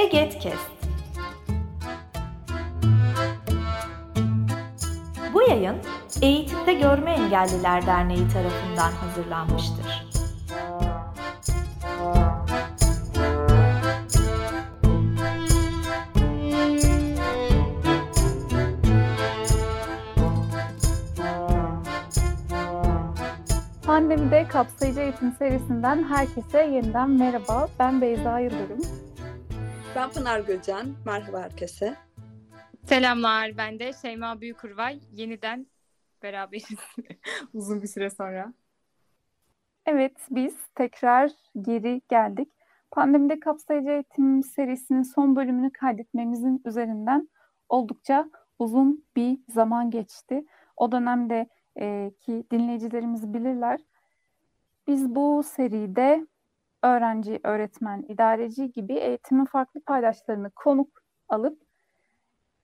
Egetkest. Bu yayın Eğitimde Görme Engelliler Derneği tarafından hazırlanmıştır. Pandemide kapsayıcı eğitim serisinden herkese yeniden merhaba. Ben Beyza Yıldırım. Ben Pınar Göcen. Merhaba herkese. Selamlar. Ben de Şeyma Büyükurvay. Yeniden beraberiz. Uzun bir süre sonra. Evet, biz tekrar geri geldik. Pandemide kapsayıcı eğitim serisinin son bölümünü kaydetmemizin üzerinden oldukça uzun bir zaman geçti. O dönemde e, ki dinleyicilerimiz bilirler. Biz bu seride öğrenci, öğretmen, idareci gibi eğitimin farklı paydaşlarını konuk alıp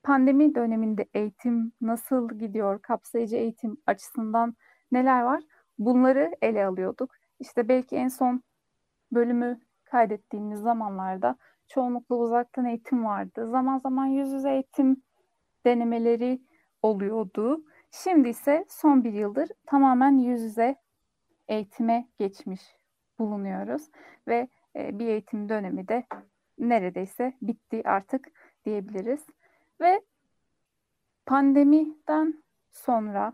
pandemi döneminde eğitim nasıl gidiyor, kapsayıcı eğitim açısından neler var bunları ele alıyorduk. İşte belki en son bölümü kaydettiğimiz zamanlarda çoğunlukla uzaktan eğitim vardı. Zaman zaman yüz yüze eğitim denemeleri oluyordu. Şimdi ise son bir yıldır tamamen yüz yüze eğitime geçmiş bulunuyoruz ve e, bir eğitim dönemi de neredeyse bitti artık diyebiliriz. Ve pandemiden sonra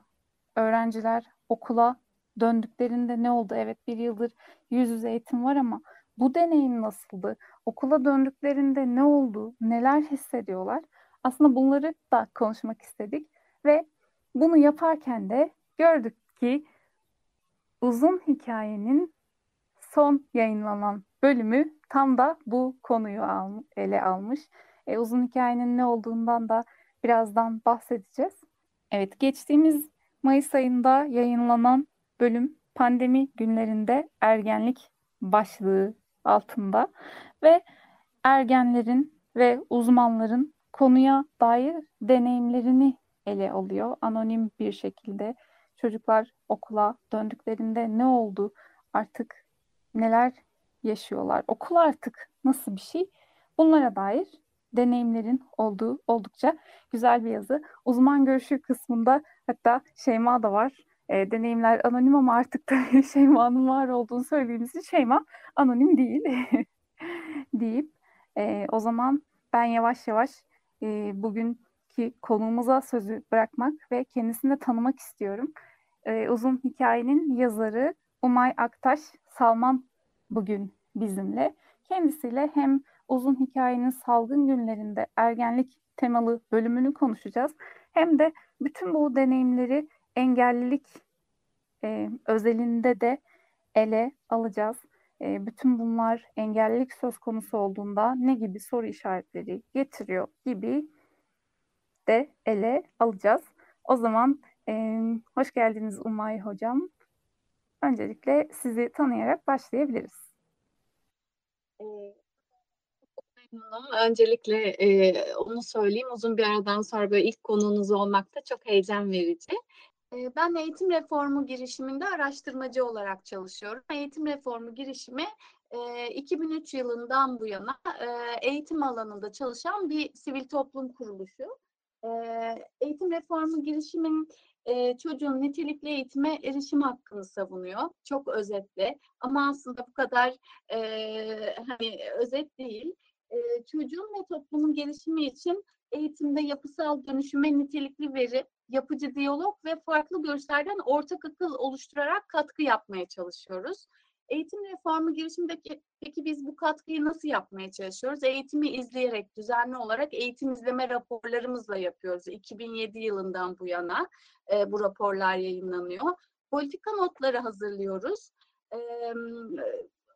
öğrenciler okula döndüklerinde ne oldu? Evet bir yıldır yüz yüze eğitim var ama bu deneyim nasıldı? Okula döndüklerinde ne oldu? Neler hissediyorlar? Aslında bunları da konuşmak istedik ve bunu yaparken de gördük ki uzun hikayenin son yayınlanan bölümü tam da bu konuyu al, ele almış. E, uzun hikayenin ne olduğundan da birazdan bahsedeceğiz. Evet, geçtiğimiz Mayıs ayında yayınlanan bölüm pandemi günlerinde ergenlik başlığı altında ve ergenlerin ve uzmanların konuya dair deneyimlerini ele alıyor. Anonim bir şekilde çocuklar okula döndüklerinde ne oldu? Artık neler yaşıyorlar? Okul artık nasıl bir şey? Bunlara dair deneyimlerin olduğu oldukça güzel bir yazı. Uzman görüşü kısmında hatta Şeyma da var. E, deneyimler anonim ama artık da Şeyma'nın var olduğunu söylediğimiz için Şeyma anonim değil deyip e, o zaman ben yavaş yavaş e, bugünkü konuğumuza sözü bırakmak ve kendisini de tanımak istiyorum. E, uzun hikayenin yazarı Umay Aktaş Salman bugün bizimle. Kendisiyle hem uzun hikayenin salgın günlerinde ergenlik temalı bölümünü konuşacağız. Hem de bütün bu deneyimleri engellilik e, özelinde de ele alacağız. E, bütün bunlar engellilik söz konusu olduğunda ne gibi soru işaretleri getiriyor gibi de ele alacağız. O zaman e, hoş geldiniz Umay Hocam. Öncelikle sizi tanıyarak başlayabiliriz. Memnunum. Öncelikle e, onu söyleyeyim. Uzun bir aradan sonra böyle ilk konuğunuz olmak da çok heyecan verici. E, ben eğitim reformu girişiminde araştırmacı olarak çalışıyorum. Eğitim reformu girişimi e, 2003 yılından bu yana e, eğitim alanında çalışan bir sivil toplum kuruluşu. E, eğitim reformu girişimin e, çocuğun nitelikli eğitime erişim hakkını savunuyor. Çok özetle ama aslında bu kadar e, hani özet değil. E, çocuğun ve toplumun gelişimi için eğitimde yapısal dönüşüme nitelikli veri, yapıcı diyalog ve farklı görüşlerden ortak akıl oluşturarak katkı yapmaya çalışıyoruz. Eğitim reformu girişimindeki peki biz bu katkıyı nasıl yapmaya çalışıyoruz? Eğitimi izleyerek düzenli olarak eğitim izleme raporlarımızla yapıyoruz. 2007 yılından bu yana e, bu raporlar yayınlanıyor. Politika notları hazırlıyoruz. E,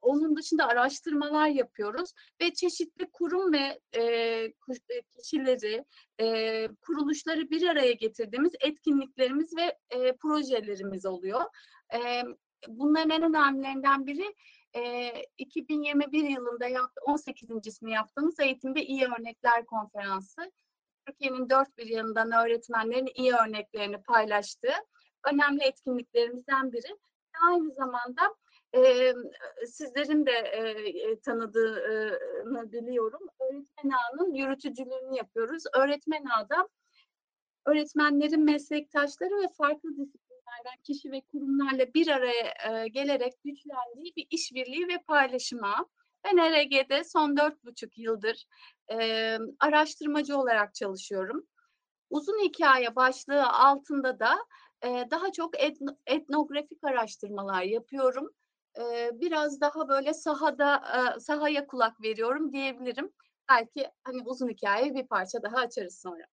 onun dışında araştırmalar yapıyoruz ve çeşitli kurum ve e, kişileri, e, kuruluşları bir araya getirdiğimiz etkinliklerimiz ve e, projelerimiz oluyor. E, bunların en önemlilerinden biri e, 2021 yılında yaptı, 18.sini yaptığımız Eğitimde İyi Örnekler Konferansı. Türkiye'nin dört bir yanından öğretmenlerin iyi örneklerini paylaştığı önemli etkinliklerimizden biri. Aynı zamanda e, sizlerin de e, tanıdığını biliyorum. Öğretmen ağının yürütücülüğünü yapıyoruz. Öğretmen ağda öğretmenlerin meslektaşları ve farklı disiplinlerden kişi ve kurumlarla bir araya e, gelerek güçlendiği bir işbirliği ve paylaşıma. Ben ERG'de son dört buçuk yıldır e, araştırmacı olarak çalışıyorum. Uzun hikaye başlığı altında da e, daha çok etno, etnografik araştırmalar yapıyorum. E, biraz daha böyle sahada e, sahaya kulak veriyorum diyebilirim. Belki hani uzun hikaye bir parça daha açarız sonra.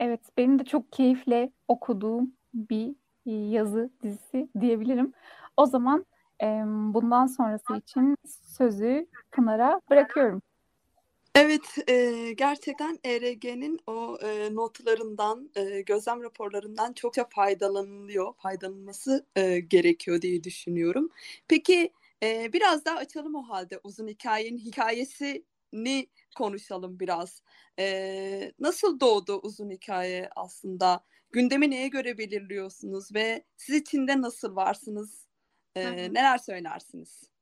Evet, benim de çok keyifle okuduğum bir yazı dizisi diyebilirim. O zaman e, bundan sonrası için sözü Pınar'a bırakıyorum. Evet, e, gerçekten ERG'nin o e, notlarından, e, gözlem raporlarından çokça faydalanılıyor, faydalanılması e, gerekiyor diye düşünüyorum. Peki e, biraz daha açalım o halde uzun hikayenin hikayesini konuşalım biraz. E, nasıl doğdu uzun hikaye aslında? Gündemi neye göre belirliyorsunuz ve siz içinde nasıl varsınız? E, neler söylersiniz?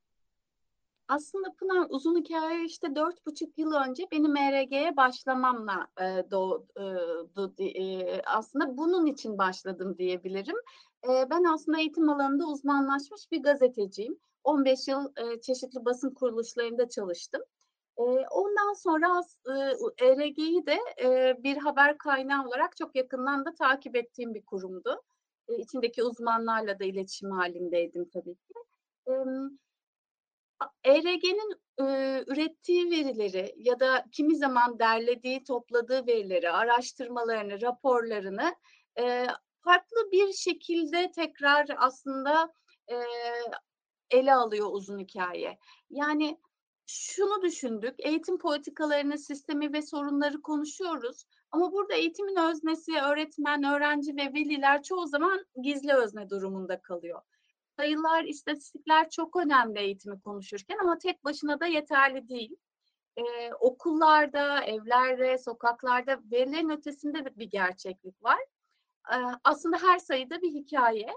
Aslında Pınar uzun hikaye işte dört buçuk yıl önce benim MRG'ye başlamamla e, doğdu. E, aslında bunun için başladım diyebilirim. E, ben aslında eğitim alanında uzmanlaşmış bir gazeteciyim. 15 yıl e, çeşitli basın kuruluşlarında çalıştım. Ondan sonra ERG'yi de bir haber kaynağı olarak çok yakından da takip ettiğim bir kurumdu. İçindeki uzmanlarla da iletişim halindeydim tabii ki. ERG'nin e, ürettiği verileri ya da kimi zaman derlediği, topladığı verileri, araştırmalarını, raporlarını farklı bir şekilde tekrar aslında ele alıyor uzun hikaye. Yani şunu düşündük, eğitim politikalarını, sistemi ve sorunları konuşuyoruz. Ama burada eğitimin öznesi, öğretmen, öğrenci ve veliler çoğu zaman gizli özne durumunda kalıyor sayılar, istatistikler çok önemli eğitimi konuşurken ama tek başına da yeterli değil. Ee, okullarda, evlerde, sokaklarda verilerin ötesinde bir gerçeklik var. Ee, aslında her sayıda bir hikaye.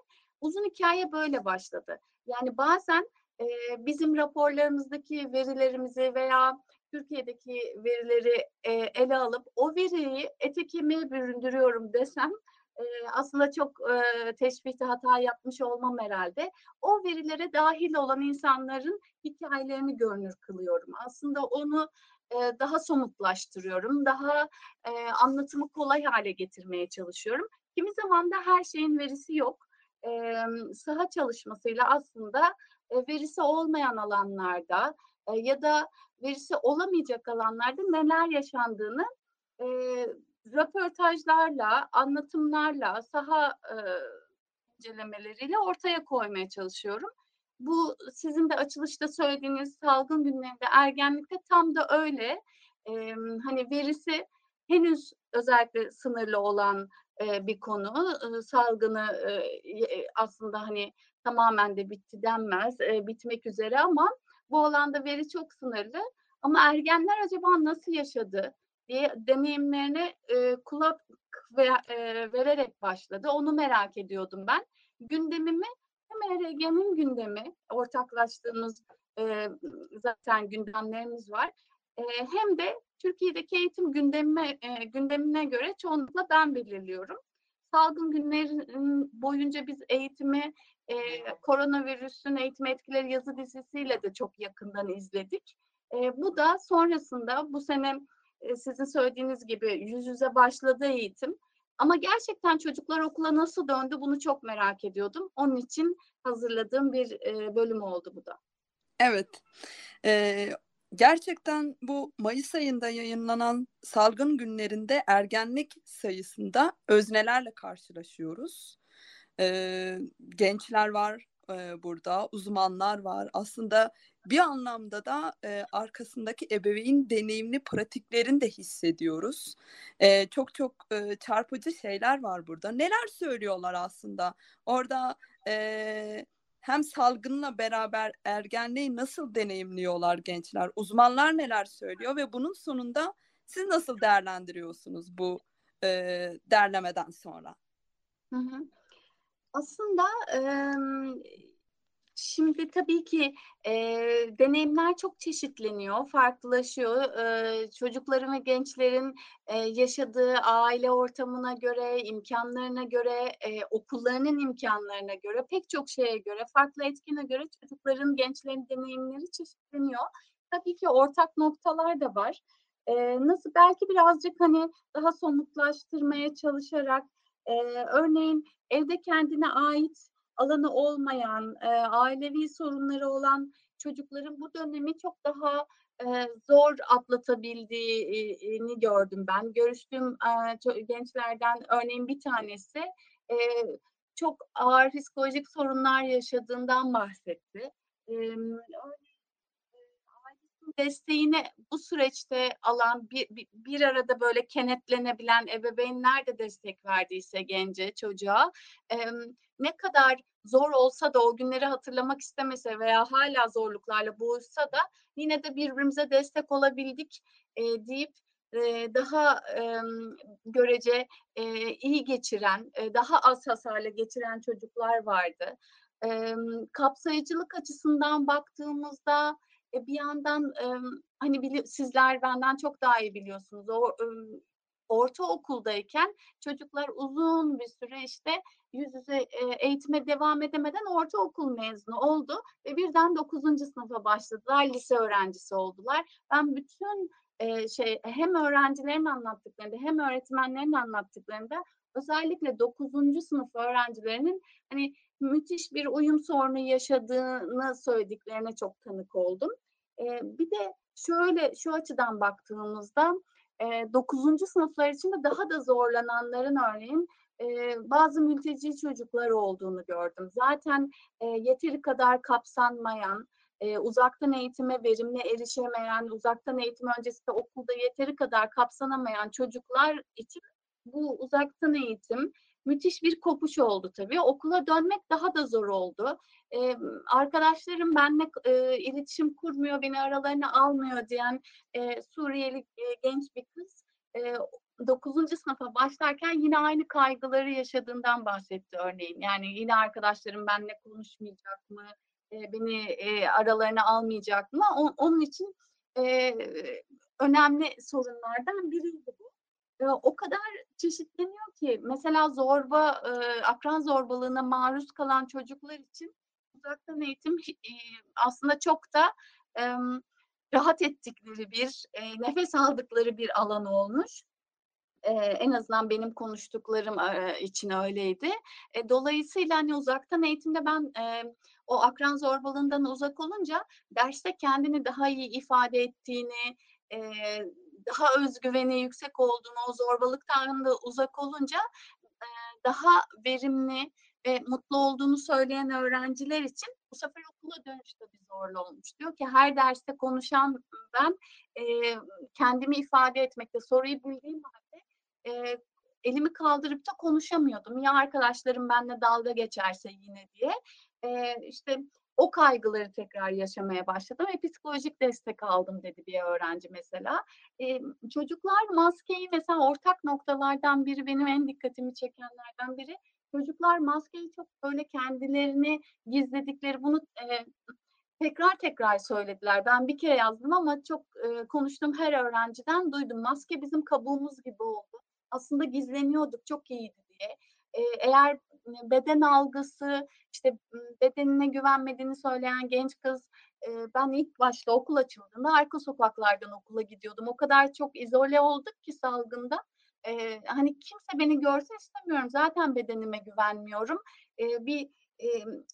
Uzun hikaye böyle başladı. Yani bazen e, bizim raporlarımızdaki verilerimizi veya Türkiye'deki verileri e, ele alıp o veriyi ete kemiğe büründürüyorum desem e, aslında çok e, teşbihte hata yapmış olmam herhalde. O verilere dahil olan insanların hikayelerini görünür kılıyorum. Aslında onu e, daha somutlaştırıyorum, daha e, anlatımı kolay hale getirmeye çalışıyorum. Kimi zaman da her şeyin verisi yok. E, saha çalışmasıyla aslında verisi olmayan alanlarda e, ya da verisi olamayacak alanlarda neler yaşandığını e, röportajlarla, anlatımlarla, saha e, incelemeleriyle ortaya koymaya çalışıyorum. Bu sizin de açılışta söylediğiniz salgın günlerinde ergenlikte tam da öyle. E, hani verisi henüz özellikle sınırlı olan e, bir konu. E, salgını e, aslında hani tamamen de bitti denmez, e, bitmek üzere ama bu alanda veri çok sınırlı. Ama ergenler acaba nasıl yaşadı? diye deneyimlerine e, kulak ve, e, vererek başladı. Onu merak ediyordum ben. Gündemimi hem ERG'nin gündemi, ortaklaştığımız e, zaten gündemlerimiz var. E, hem de Türkiye'deki eğitim gündemine, e, gündemine göre çoğunlukla ben belirliyorum. Salgın günlerin boyunca biz eğitimi e, koronavirüsün eğitim etkileri yazı dizisiyle de çok yakından izledik. E, bu da sonrasında bu sene e, sizin söylediğiniz gibi yüz yüze başladı eğitim. Ama gerçekten çocuklar okula nasıl döndü bunu çok merak ediyordum. Onun için hazırladığım bir e, bölüm oldu bu da. Evet. Ee, gerçekten bu Mayıs ayında yayınlanan salgın günlerinde ergenlik sayısında öznelerle karşılaşıyoruz. Ee, gençler var e, burada, uzmanlar var. Aslında bir anlamda da e, arkasındaki ebeveyn deneyimli pratiklerini de hissediyoruz. E, çok çok e, çarpıcı şeyler var burada. Neler söylüyorlar aslında? Orada e, hem salgınla beraber ergenliği nasıl deneyimliyorlar gençler? Uzmanlar neler söylüyor ve bunun sonunda siz nasıl değerlendiriyorsunuz bu e, derlemeden sonra? Hı hı. Aslında e, Şimdi tabii ki e, deneyimler çok çeşitleniyor, farklılaşıyor. E, çocukların ve gençlerin e, yaşadığı aile ortamına göre, imkanlarına göre, e, okullarının imkanlarına göre, pek çok şeye göre, farklı etkine göre çocukların, gençlerin deneyimleri çeşitleniyor. Tabii ki ortak noktalar da var. E, nasıl belki birazcık hani daha somutlaştırmaya çalışarak, e, örneğin evde kendine ait alanı olmayan, e, ailevi sorunları olan çocukların bu dönemi çok daha e, zor atlatabildiğini gördüm ben. Görüştüğüm e, gençlerden örneğin bir tanesi e, çok ağır psikolojik sorunlar yaşadığından bahsetti. E, desteğini bu süreçte alan bir, bir, bir arada böyle kenetlenebilen ebeveynler de destek verdiyse gence, çocuğa e, ne kadar zor olsa da o günleri hatırlamak istemese veya hala zorluklarla boğuşsa da yine de birbirimize destek olabildik e, deyip e, daha e, görece e, iyi geçiren, e, daha az hasarla geçiren çocuklar vardı. E, kapsayıcılık açısından baktığımızda e, bir yandan e, hani bili- sizler benden çok daha iyi biliyorsunuz. O e, ortaokuldayken çocuklar uzun bir süre işte yüz yüze e, eğitime devam edemeden ortaokul mezunu oldu ve birden 9. sınıfa başladılar, lise öğrencisi oldular. Ben bütün e, şey hem öğrencilerin anlattıklarında hem öğretmenlerin anlattıklarında özellikle 9. sınıf öğrencilerinin hani müthiş bir uyum sorunu yaşadığını söylediklerine çok tanık oldum. E, bir de şöyle şu açıdan baktığımızda e, 9. sınıflar için de daha da zorlananların örneğin e, bazı mülteci çocuklar olduğunu gördüm. Zaten e, yeteri kadar kapsanmayan, e, uzaktan eğitime verimli erişemeyen, uzaktan eğitim öncesinde okulda yeteri kadar kapsanamayan çocuklar için bu uzaktan eğitim müthiş bir kopuş oldu tabii. Okula dönmek daha da zor oldu. Ee, arkadaşlarım benimle e, iletişim kurmuyor, beni aralarına almıyor diyen e, Suriyeli e, genç bir kız e, 9. sınıfa başlarken yine aynı kaygıları yaşadığından bahsetti örneğin. Yani yine arkadaşlarım benimle konuşmayacak mı, e, beni e, aralarına almayacak mı? O, onun için e, önemli sorunlardan biriydi bu. E, o kadar çeşitleniyor ki mesela zorba, e, akran zorbalığına maruz kalan çocuklar için uzaktan eğitim e, aslında çok da e, rahat ettikleri bir, e, nefes aldıkları bir alan olmuş. E, en azından benim konuştuklarım e, için öyleydi. E, dolayısıyla hani uzaktan eğitimde ben e, o akran zorbalığından uzak olunca derste kendini daha iyi ifade ettiğini, e, daha özgüveni yüksek olduğunu, o zorbalıktan da uzak olunca e, daha verimli ve mutlu olduğunu söyleyen öğrenciler için bu sefer okula dönüşte bir zorlu olmuş. Diyor ki her derste konuşan ben e, kendimi ifade etmekte soruyu bildiğim halde e, elimi kaldırıp da konuşamıyordum. Ya arkadaşlarım benimle dalga geçerse yine diye. E, işte o kaygıları tekrar yaşamaya başladım ve psikolojik destek aldım dedi bir öğrenci mesela. E, çocuklar maskeyi mesela ortak noktalardan biri benim en dikkatimi çekenlerden biri. Çocuklar maskeyi çok böyle kendilerini gizledikleri bunu e, tekrar tekrar söylediler. Ben bir kere yazdım ama çok e, konuştuğum her öğrenciden duydum. Maske bizim kabuğumuz gibi oldu. Aslında gizleniyorduk çok iyiydi diye. E, eğer beden algısı, işte bedenine güvenmediğini söyleyen genç kız ben ilk başta okul açıldığında arka sokaklardan okula gidiyordum. O kadar çok izole olduk ki salgında. hani kimse beni görse istemiyorum. Zaten bedenime güvenmiyorum. bir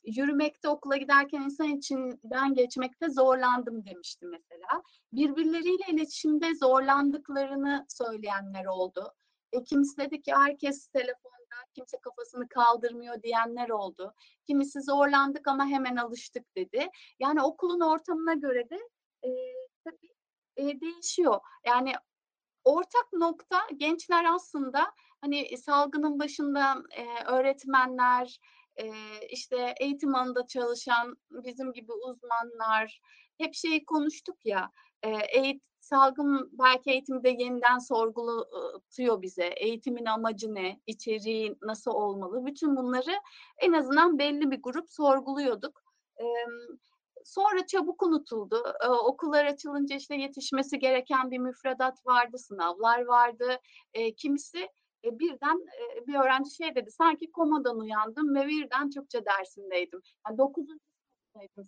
yürümekte okula giderken insan içinden geçmekte zorlandım demişti mesela. Birbirleriyle iletişimde zorlandıklarını söyleyenler oldu. E, kimisi dedi ki herkes telefonda, kimse kafasını kaldırmıyor diyenler oldu. Kimisi zorlandık ama hemen alıştık dedi. Yani okulun ortamına göre de e, tabii e, değişiyor. Yani ortak nokta gençler aslında hani salgının başında e, öğretmenler, e, işte eğitim alanında çalışan bizim gibi uzmanlar hep şeyi konuştuk ya e, eğit, salgın belki eğitimi de yeniden sorgulatıyor bize. Eğitimin amacı ne? içeriği nasıl olmalı? Bütün bunları en azından belli bir grup sorguluyorduk. Sonra çabuk unutuldu. Okullar açılınca işte yetişmesi gereken bir müfredat vardı, sınavlar vardı. Kimisi e, birden bir öğrenci şey dedi, sanki komadan uyandım ve birden Türkçe dersindeydim. Yani 9.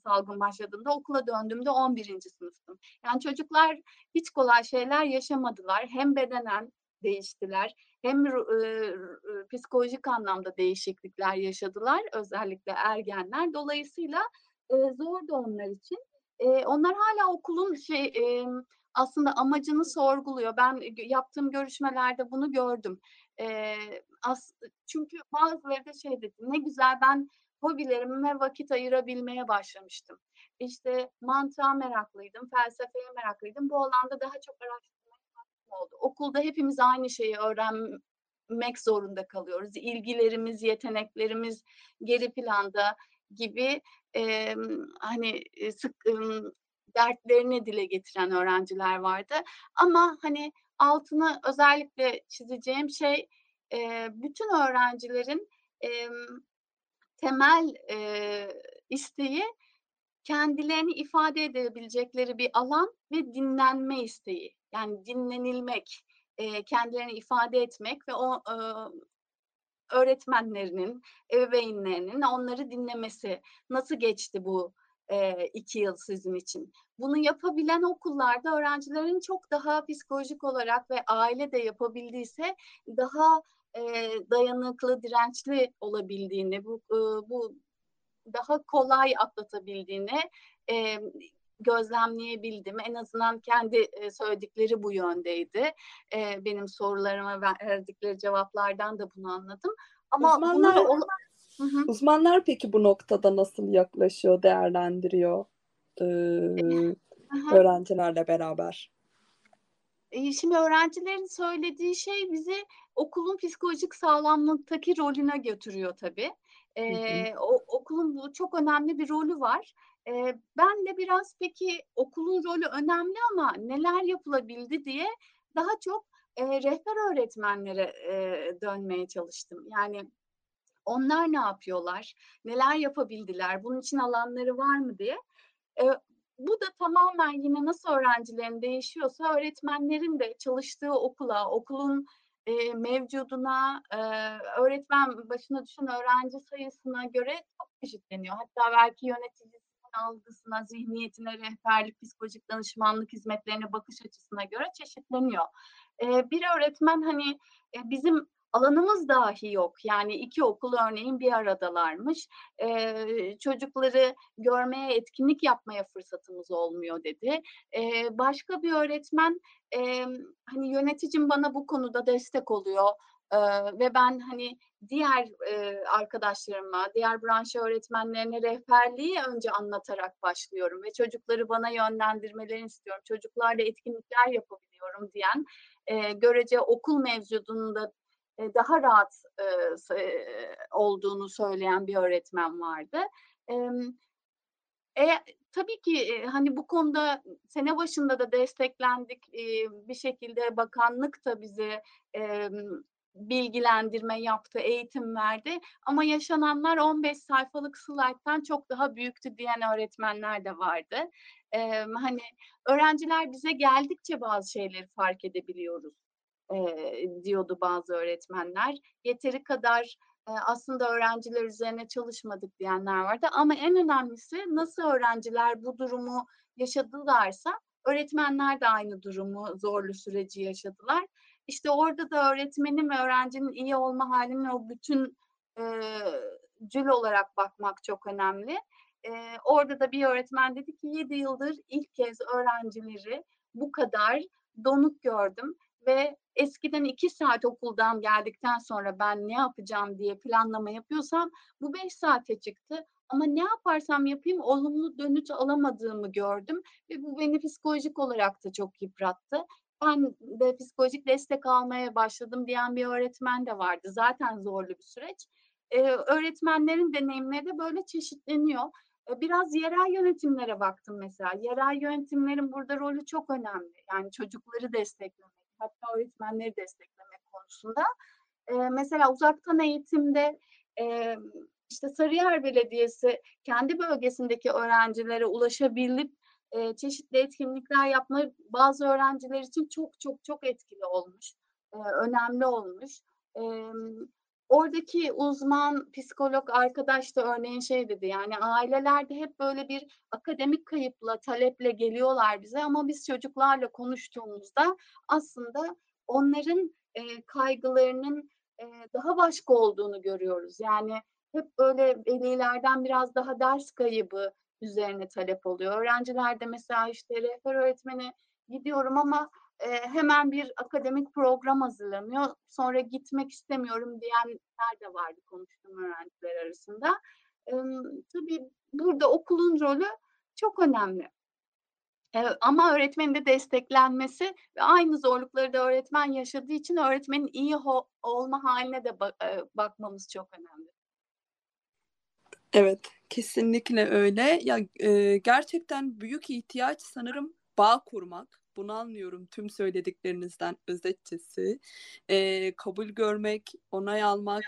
salgın başladığında, okula döndüğümde 11. sınıftım. Yani çocuklar hiç kolay şeyler yaşamadılar. Hem bedenen değiştiler, hem e, r- psikolojik anlamda değişiklikler yaşadılar, özellikle ergenler. Dolayısıyla e, zordu onlar için. E, onlar hala okulun şey e, aslında amacını sorguluyor. Ben yaptığım görüşmelerde bunu gördüm. E, as, çünkü bazıları da şey dedi, ne güzel ben hobilerime vakit ayırabilmeye başlamıştım. İşte mantığa meraklıydım, felsefeye meraklıydım. Bu alanda daha çok araştırmaya vaktim oldu. Okulda hepimiz aynı şeyi öğrenmek zorunda kalıyoruz. İlgilerimiz, yeteneklerimiz geri planda gibi hani e, sık e, dertlerini dile getiren öğrenciler vardı. Ama hani altını özellikle çizeceğim şey e, bütün öğrencilerin e, temel e, isteği kendilerini ifade edebilecekleri bir alan ve dinlenme isteği. Yani dinlenilmek, e, kendilerini ifade etmek ve o e, öğretmenlerinin, ebeveynlerinin onları dinlemesi. Nasıl geçti bu e, iki yıl sizin için? Bunu yapabilen okullarda öğrencilerin çok daha psikolojik olarak ve aile de yapabildiyse daha e, dayanıklı, dirençli olabildiğini, bu, e, bu daha kolay atlatabildiğini e, gözlemleyebildim. En azından kendi söyledikleri bu yöndeydi. Benim sorularıma verdikleri cevaplardan da bunu anladım. Ama bunu Uzmanlar- ol- Hı hı. Uzmanlar peki bu noktada nasıl yaklaşıyor, değerlendiriyor e, Aha. öğrencilerle beraber? E, Şimdi öğrencilerin söylediği şey bizi okulun psikolojik sağlamlıktaki rolüne götürüyor tabii. E, o, okulun bu çok önemli bir rolü var. E, ben de biraz peki okulun rolü önemli ama neler yapılabildi diye daha çok e, rehber öğretmenlere e, dönmeye çalıştım. Yani onlar ne yapıyorlar, neler yapabildiler, bunun için alanları var mı diye. E, bu da tamamen yine nasıl öğrencilerin değişiyorsa öğretmenlerin de çalıştığı okula, okulun e, mevcuduna, e, öğretmen başına düşen öğrenci sayısına göre çok çeşitleniyor. Hatta belki yöneticisinin algısına, zihniyetine, rehberlik, psikolojik danışmanlık hizmetlerine bakış açısına göre çeşitleniyor. E, bir öğretmen hani e, bizim alanımız dahi yok. Yani iki okul örneğin bir aradalarmış. E, çocukları görmeye, etkinlik yapmaya fırsatımız olmuyor dedi. Ee, başka bir öğretmen e, hani yöneticim bana bu konuda destek oluyor Ee, ve ben hani diğer e, arkadaşlarıma, diğer branş öğretmenlerine rehberliği önce anlatarak başlıyorum ve çocukları bana yönlendirmelerini istiyorum. Çocuklarla etkinlikler yapabiliyorum diyen e, görece okul mevcudunda e, daha rahat e, e, olduğunu söyleyen bir öğretmen vardı. E, e, tabii ki e, hani bu konuda sene başında da desteklendik. E, bir şekilde bakanlık da bize e, bilgilendirme yaptı, eğitim verdi. Ama yaşananlar 15 sayfalık slayttan çok daha büyüktü diyen öğretmenler de vardı. E, hani öğrenciler bize geldikçe bazı şeyleri fark edebiliyoruz e, diyordu bazı öğretmenler. Yeteri kadar e, aslında öğrenciler üzerine çalışmadık diyenler vardı. Ama en önemlisi nasıl öğrenciler bu durumu yaşadılarsa öğretmenler de aynı durumu, zorlu süreci yaşadılar. İşte orada da öğretmenin ve öğrencinin iyi olma haline o bütün e, cül olarak bakmak çok önemli. E, orada da bir öğretmen dedi ki 7 yıldır ilk kez öğrencileri bu kadar donuk gördüm ve eskiden iki saat okuldan geldikten sonra ben ne yapacağım diye planlama yapıyorsam bu beş saate çıktı. Ama ne yaparsam yapayım olumlu dönüş alamadığımı gördüm ve bu beni psikolojik olarak da çok yıprattı. Ben de psikolojik destek almaya başladım diyen bir öğretmen de vardı. Zaten zorlu bir süreç. Ee, öğretmenlerin deneyimleri de böyle çeşitleniyor. Biraz yerel yönetimlere baktım mesela. Yerel yönetimlerin burada rolü çok önemli. Yani çocukları desteklemek, hatta öğretmenleri desteklemek konusunda. Ee, mesela uzaktan eğitimde e, işte Sarıyer Belediyesi kendi bölgesindeki öğrencilere ulaşabilip e, çeşitli etkinlikler yapma bazı öğrenciler için çok çok çok etkili olmuş, e, önemli olmuş. E, oradaki uzman psikolog arkadaş da örneğin şey dedi yani ailelerde hep böyle bir akademik kayıpla, taleple geliyorlar bize ama biz çocuklarla konuştuğumuzda aslında onların e, kaygılarının e, daha başka olduğunu görüyoruz. Yani hep böyle velilerden biraz daha ders kaybı üzerine talep oluyor. Öğrenciler de mesela işte rehber öğretmeni gidiyorum ama e, hemen bir akademik program hazırlanıyor. Sonra gitmek istemiyorum diyenler de vardı konuştuğum öğrenciler arasında. Tabii burada okulun rolü çok önemli. E, ama öğretmenin de desteklenmesi ve aynı zorlukları da öğretmen yaşadığı için öğretmenin iyi olma haline de e, bakmamız çok önemli. Evet, kesinlikle öyle. Ya e, gerçekten büyük ihtiyaç sanırım bağ kurmak. Bunu anlıyorum tüm söylediklerinizden özetçesi. E, kabul görmek, onay almak,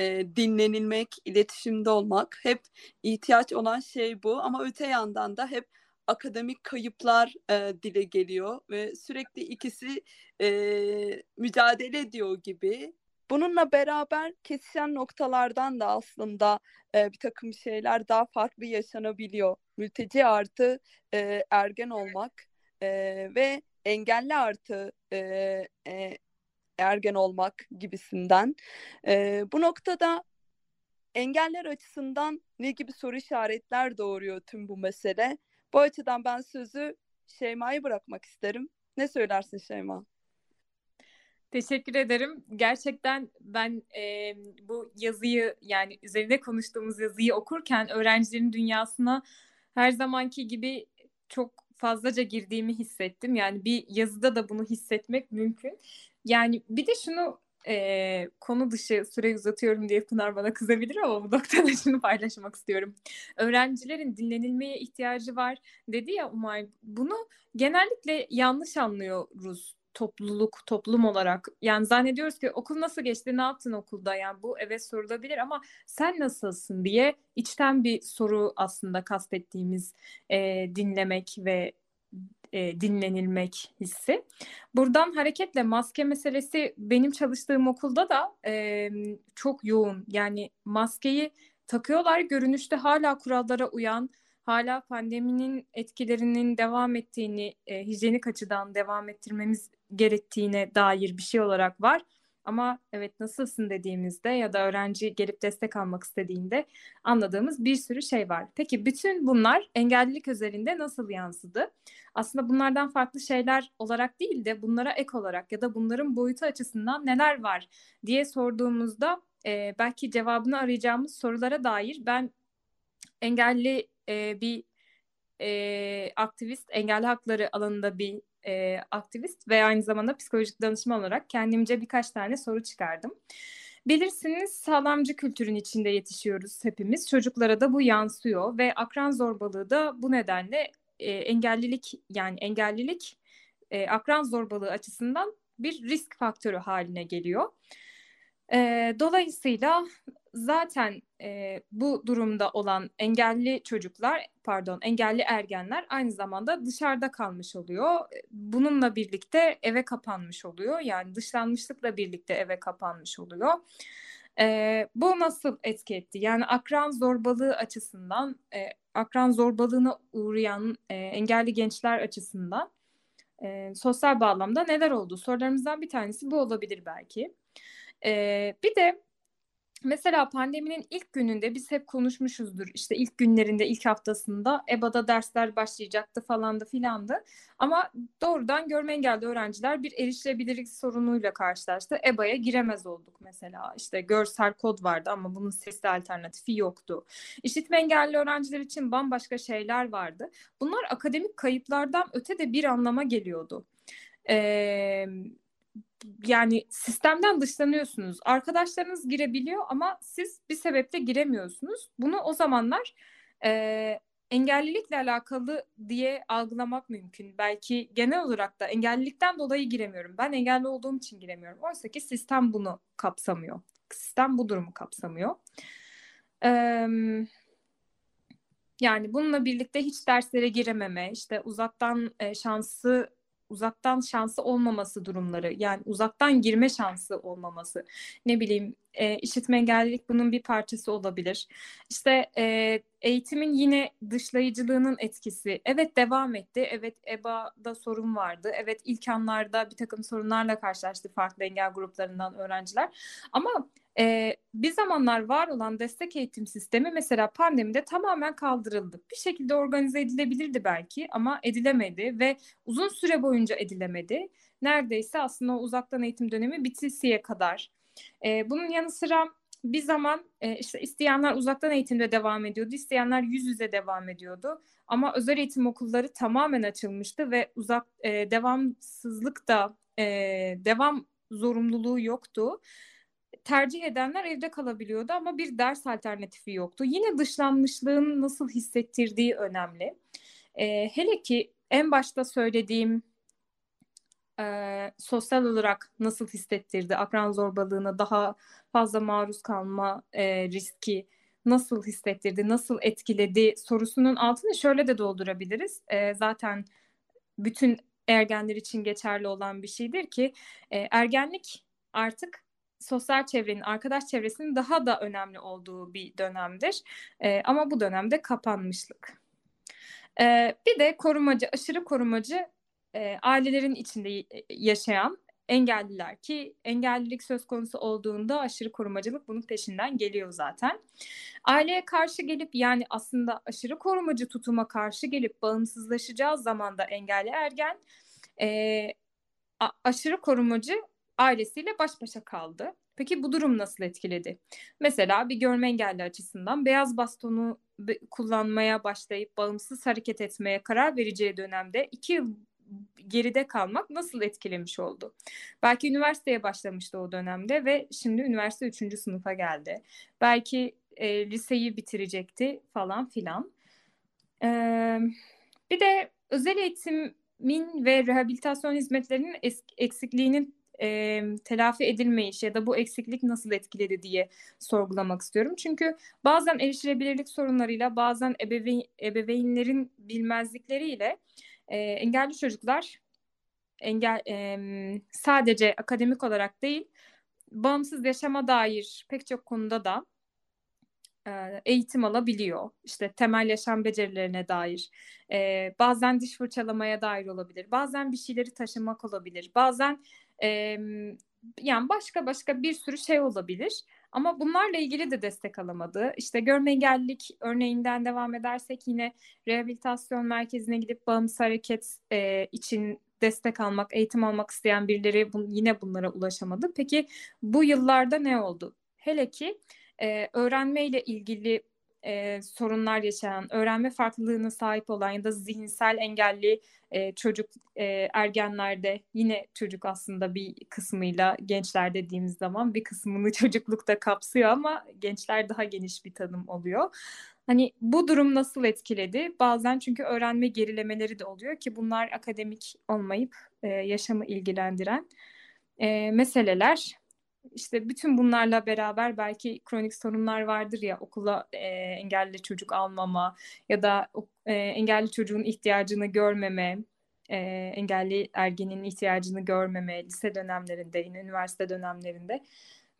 e, dinlenilmek, iletişimde olmak hep ihtiyaç olan şey bu. Ama öte yandan da hep akademik kayıplar e, dile geliyor ve sürekli ikisi e, mücadele ediyor gibi. Bununla beraber kesişen noktalardan da aslında e, bir takım şeyler daha farklı yaşanabiliyor. Mülteci artı e, ergen olmak e, ve engelli artı e, e, ergen olmak gibisinden. E, bu noktada engeller açısından ne gibi soru işaretler doğuruyor tüm bu mesele? Bu açıdan ben sözü Şeyma'ya bırakmak isterim. Ne söylersin Şeyma? Teşekkür ederim. Gerçekten ben e, bu yazıyı yani üzerinde konuştuğumuz yazıyı okurken öğrencilerin dünyasına her zamanki gibi çok fazlaca girdiğimi hissettim. Yani bir yazıda da bunu hissetmek mümkün. Yani bir de şunu e, konu dışı süre uzatıyorum diye Pınar bana kızabilir ama bu noktada şunu paylaşmak istiyorum. Öğrencilerin dinlenilmeye ihtiyacı var dedi ya Umay. Bunu genellikle yanlış anlıyoruz topluluk, toplum olarak. Yani zannediyoruz ki okul nasıl geçti, ne yaptın okulda? Yani bu evet sorulabilir ama sen nasılsın diye içten bir soru aslında kastettiğimiz e, dinlemek ve e, dinlenilmek hissi. Buradan hareketle maske meselesi benim çalıştığım okulda da e, çok yoğun. Yani maskeyi takıyorlar görünüşte hala kurallara uyan, hala pandeminin etkilerinin devam ettiğini, e, hijyenik açıdan devam ettirmemiz gerektiğine dair bir şey olarak var. Ama evet nasılsın dediğimizde ya da öğrenci gelip destek almak istediğinde anladığımız bir sürü şey var. Peki bütün bunlar engellilik özelinde nasıl yansıdı? Aslında bunlardan farklı şeyler olarak değil de bunlara ek olarak ya da bunların boyutu açısından neler var diye sorduğumuzda e, belki cevabını arayacağımız sorulara dair ben engelli e, bir e, aktivist, engelli hakları alanında bir e, aktivist ve aynı zamanda psikolojik danışman olarak kendimce birkaç tane soru çıkardım. Bilirsiniz sağlamcı kültürün içinde yetişiyoruz hepimiz. Çocuklara da bu yansıyor ve akran zorbalığı da bu nedenle e, engellilik yani engellilik e, akran zorbalığı açısından bir risk faktörü haline geliyor. E, dolayısıyla zaten e, bu durumda olan engelli çocuklar, pardon engelli ergenler aynı zamanda dışarıda kalmış oluyor. Bununla birlikte eve kapanmış oluyor. Yani dışlanmışlıkla birlikte eve kapanmış oluyor. E, bu nasıl etki etti? Yani akran zorbalığı açısından, e, akran zorbalığına uğrayan e, engelli gençler açısından e, sosyal bağlamda neler oldu? Sorularımızdan bir tanesi bu olabilir belki. E, bir de Mesela pandeminin ilk gününde biz hep konuşmuşuzdur. İşte ilk günlerinde, ilk haftasında EBA'da dersler başlayacaktı falandı filandı. Ama doğrudan görme engelli öğrenciler bir erişilebilirlik sorunuyla karşılaştı. EBA'ya giremez olduk mesela. İşte görsel kod vardı ama bunun sesli alternatifi yoktu. İşitme engelli öğrenciler için bambaşka şeyler vardı. Bunlar akademik kayıplardan öte de bir anlama geliyordu. Ee, yani sistemden dışlanıyorsunuz. Arkadaşlarınız girebiliyor ama siz bir sebeple giremiyorsunuz. Bunu o zamanlar e, engellilikle alakalı diye algılamak mümkün. Belki genel olarak da engellilikten dolayı giremiyorum. Ben engelli olduğum için giremiyorum. Oysa ki sistem bunu kapsamıyor. Sistem bu durumu kapsamıyor. Ee, yani bununla birlikte hiç derslere girememe, işte uzaktan e, şansı uzaktan şansı olmaması durumları yani uzaktan girme şansı olmaması ne bileyim e, işitme engellilik bunun bir parçası olabilir. İşte e, eğitimin yine dışlayıcılığının etkisi. Evet devam etti. Evet EBA'da sorun vardı. Evet ilk anlarda bir takım sorunlarla karşılaştı farklı engel gruplarından öğrenciler. Ama e, bir zamanlar var olan destek eğitim sistemi mesela pandemide tamamen kaldırıldı. Bir şekilde organize edilebilirdi belki ama edilemedi ve uzun süre boyunca edilemedi. Neredeyse aslında o uzaktan eğitim dönemi bitisiye kadar. E, bunun yanı sıra bir zaman e, işte isteyenler uzaktan eğitimde devam ediyordu, isteyenler yüz yüze devam ediyordu. Ama özel eğitim okulları tamamen açılmıştı ve uzak e, devamsızlık da e, devam zorunluluğu yoktu tercih edenler evde kalabiliyordu ama bir ders alternatifi yoktu. Yine dışlanmışlığın nasıl hissettirdiği önemli. E, hele ki en başta söylediğim e, sosyal olarak nasıl hissettirdi, akran zorbalığına daha fazla maruz kalma e, riski nasıl hissettirdi, nasıl etkiledi sorusunun altını şöyle de doldurabiliriz. E, zaten bütün ergenler için geçerli olan bir şeydir ki e, ergenlik artık sosyal çevrenin, arkadaş çevresinin daha da önemli olduğu bir dönemdir. E, ama bu dönemde kapanmışlık. E, bir de korumacı, aşırı korumacı e, ailelerin içinde yaşayan engelliler ki engellilik söz konusu olduğunda aşırı korumacılık bunun peşinden geliyor zaten. Aileye karşı gelip yani aslında aşırı korumacı tutuma karşı gelip bağımsızlaşacağı zaman da engelli ergen e, aşırı korumacı ailesiyle baş başa kaldı. Peki bu durum nasıl etkiledi? Mesela bir görme engelli açısından beyaz bastonu kullanmaya başlayıp bağımsız hareket etmeye karar vereceği dönemde iki yıl geride kalmak nasıl etkilemiş oldu? Belki üniversiteye başlamıştı o dönemde ve şimdi üniversite üçüncü sınıfa geldi. Belki e, liseyi bitirecekti falan filan. Ee, bir de özel eğitimin ve rehabilitasyon hizmetlerinin eksikliğinin e, telafi edilmeyiş ya da bu eksiklik nasıl etkiledi diye sorgulamak istiyorum. Çünkü bazen erişilebilirlik sorunlarıyla bazen ebeveyn, ebeveynlerin bilmezlikleriyle e, engelli çocuklar engel e, sadece akademik olarak değil bağımsız yaşama dair pek çok konuda da eğitim alabiliyor. İşte temel yaşam becerilerine dair, e, bazen diş fırçalamaya dair olabilir, bazen bir şeyleri taşımak olabilir, bazen yani başka başka bir sürü şey olabilir. Ama bunlarla ilgili de destek alamadı. İşte görme engellilik örneğinden devam edersek yine rehabilitasyon merkezine gidip bağımsız hareket e, için destek almak, eğitim almak isteyen birileri bu, yine bunlara ulaşamadı. Peki bu yıllarda ne oldu? Hele ki e, öğrenmeyle ilgili e, sorunlar yaşayan, öğrenme farklılığına sahip olan ya da zihinsel engelli e, çocuk e, ergenlerde yine çocuk aslında bir kısmıyla gençler dediğimiz zaman bir kısmını çocuklukta kapsıyor ama gençler daha geniş bir tanım oluyor. Hani bu durum nasıl etkiledi? Bazen çünkü öğrenme gerilemeleri de oluyor ki bunlar akademik olmayıp e, yaşamı ilgilendiren e, meseleler işte bütün bunlarla beraber belki kronik sorunlar vardır ya okula e, engelli çocuk almama ya da e, engelli çocuğun ihtiyacını görmeme, e, engelli ergenin ihtiyacını görmeme lise dönemlerinde yine üniversite dönemlerinde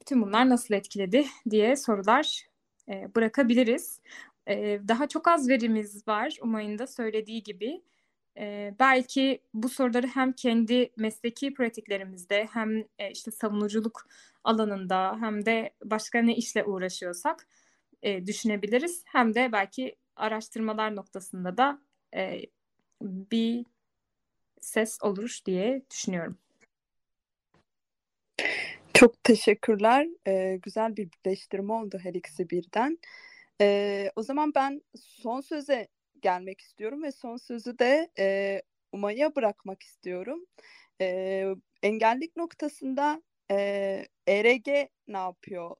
bütün bunlar nasıl etkiledi diye sorular e, bırakabiliriz. E, daha çok az verimiz var Umay'ın da söylediği gibi. E, belki bu soruları hem kendi mesleki pratiklerimizde hem e, işte savunuculuk alanında hem de başka ne işle uğraşıyorsak e, düşünebiliriz. Hem de belki araştırmalar noktasında da e, bir ses olur diye düşünüyorum. Çok teşekkürler. Ee, güzel bir birleştirme oldu her ikisi birden. Ee, o zaman ben son söze gelmek istiyorum ve son sözü de e, Umay'a bırakmak istiyorum. E, engellik noktasında e, ERG ne yapıyor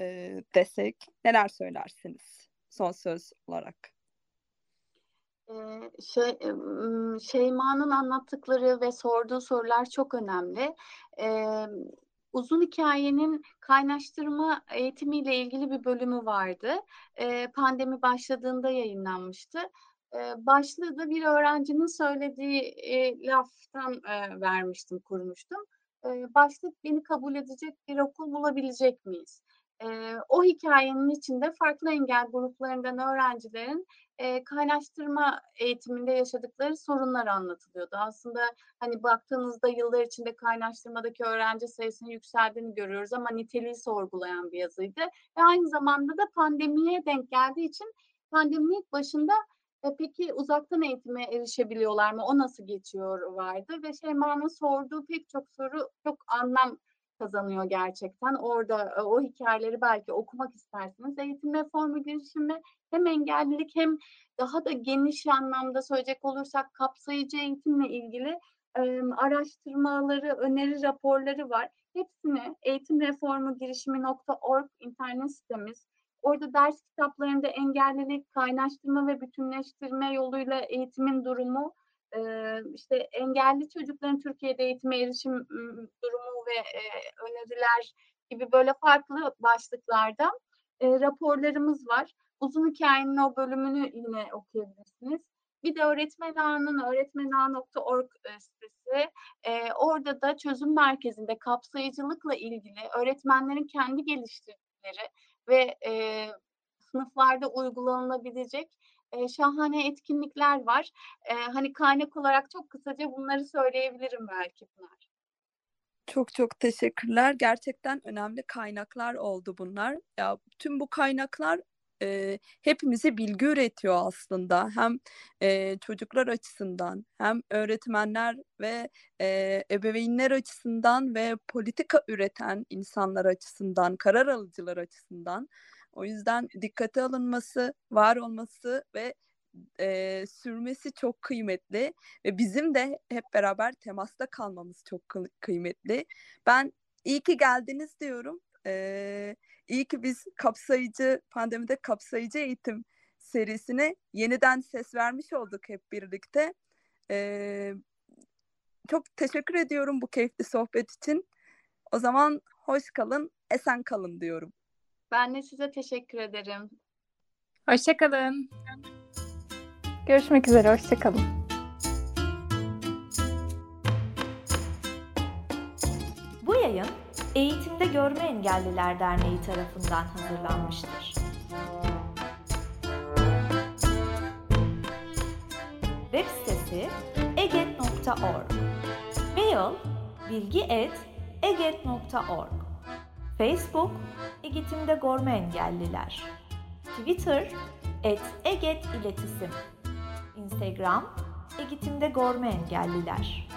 e, desek neler söylersiniz son söz olarak? Şey, Şeyma'nın anlattıkları ve sorduğu sorular çok önemli. Uzun hikayenin kaynaştırma eğitimiyle ilgili bir bölümü vardı. E, pandemi başladığında yayınlanmıştı. E, başlığı da bir öğrencinin söylediği e, laftan e, vermiştim, kurmuştum. E, başlık beni kabul edecek bir okul bulabilecek miyiz? E, o hikayenin içinde farklı engel gruplarından öğrencilerin e, kaynaştırma eğitiminde yaşadıkları sorunlar anlatılıyordu. Aslında hani baktığınızda yıllar içinde kaynaştırmadaki öğrenci sayısının yükseldiğini görüyoruz ama niteliği sorgulayan bir yazıydı. Ve aynı zamanda da pandemiye denk geldiği için pandeminin ilk başında e, peki uzaktan eğitime erişebiliyorlar mı? O nasıl geçiyor vardı ve Şeyma'nın sorduğu pek çok soru çok anlam kazanıyor gerçekten. Orada e, o hikayeleri belki okumak istersiniz. Eğitim reformu girişimi hem engellilik hem daha da geniş anlamda söyleyecek olursak kapsayıcı eğitimle ilgili e, araştırmaları, öneri raporları var. Hepsini eğitimreformugirişimi.org internet sitemiz. Orada ders kitaplarında engellilik, kaynaştırma ve bütünleştirme yoluyla eğitimin durumu, e, işte engelli çocukların Türkiye'de eğitime erişim durumu ve e, öneriler gibi böyle farklı başlıklarda e, raporlarımız var. Uzun hikayenin o bölümünü yine okuyabilirsiniz. Bir de öğretmen ağının öğretmenağı.org sitesi. E, orada da çözüm merkezinde kapsayıcılıkla ilgili öğretmenlerin kendi geliştirdikleri ve e, sınıflarda uygulanılabilecek şahane etkinlikler var. Hani kaynak olarak çok kısaca bunları söyleyebilirim belki Pınar. Çok çok teşekkürler. Gerçekten önemli kaynaklar oldu bunlar. Ya tüm bu kaynaklar e, hepimize bilgi üretiyor aslında. Hem e, çocuklar açısından hem öğretmenler ve e, ebeveynler açısından ve politika üreten insanlar açısından, karar alıcılar açısından. O yüzden dikkate alınması, var olması ve e, sürmesi çok kıymetli ve bizim de hep beraber temasta kalmamız çok kıymetli. Ben iyi ki geldiniz diyorum. E, iyi ki biz kapsayıcı, pandemide kapsayıcı eğitim serisine yeniden ses vermiş olduk hep birlikte. E, çok teşekkür ediyorum bu keyifli sohbet için. O zaman hoş kalın, esen kalın diyorum. Ben de size teşekkür ederim. Hoşçakalın. Görüşmek üzere, hoşçakalın. Bu yayın Eğitimde Görme Engelliler Derneği tarafından hazırlanmıştır. Web sitesi eget.org Mail bilgi.eget.org Facebook Eğitimde Görme Engelliler. Twitter et Eget İletisim. Instagram Eğitimde Görme Engelliler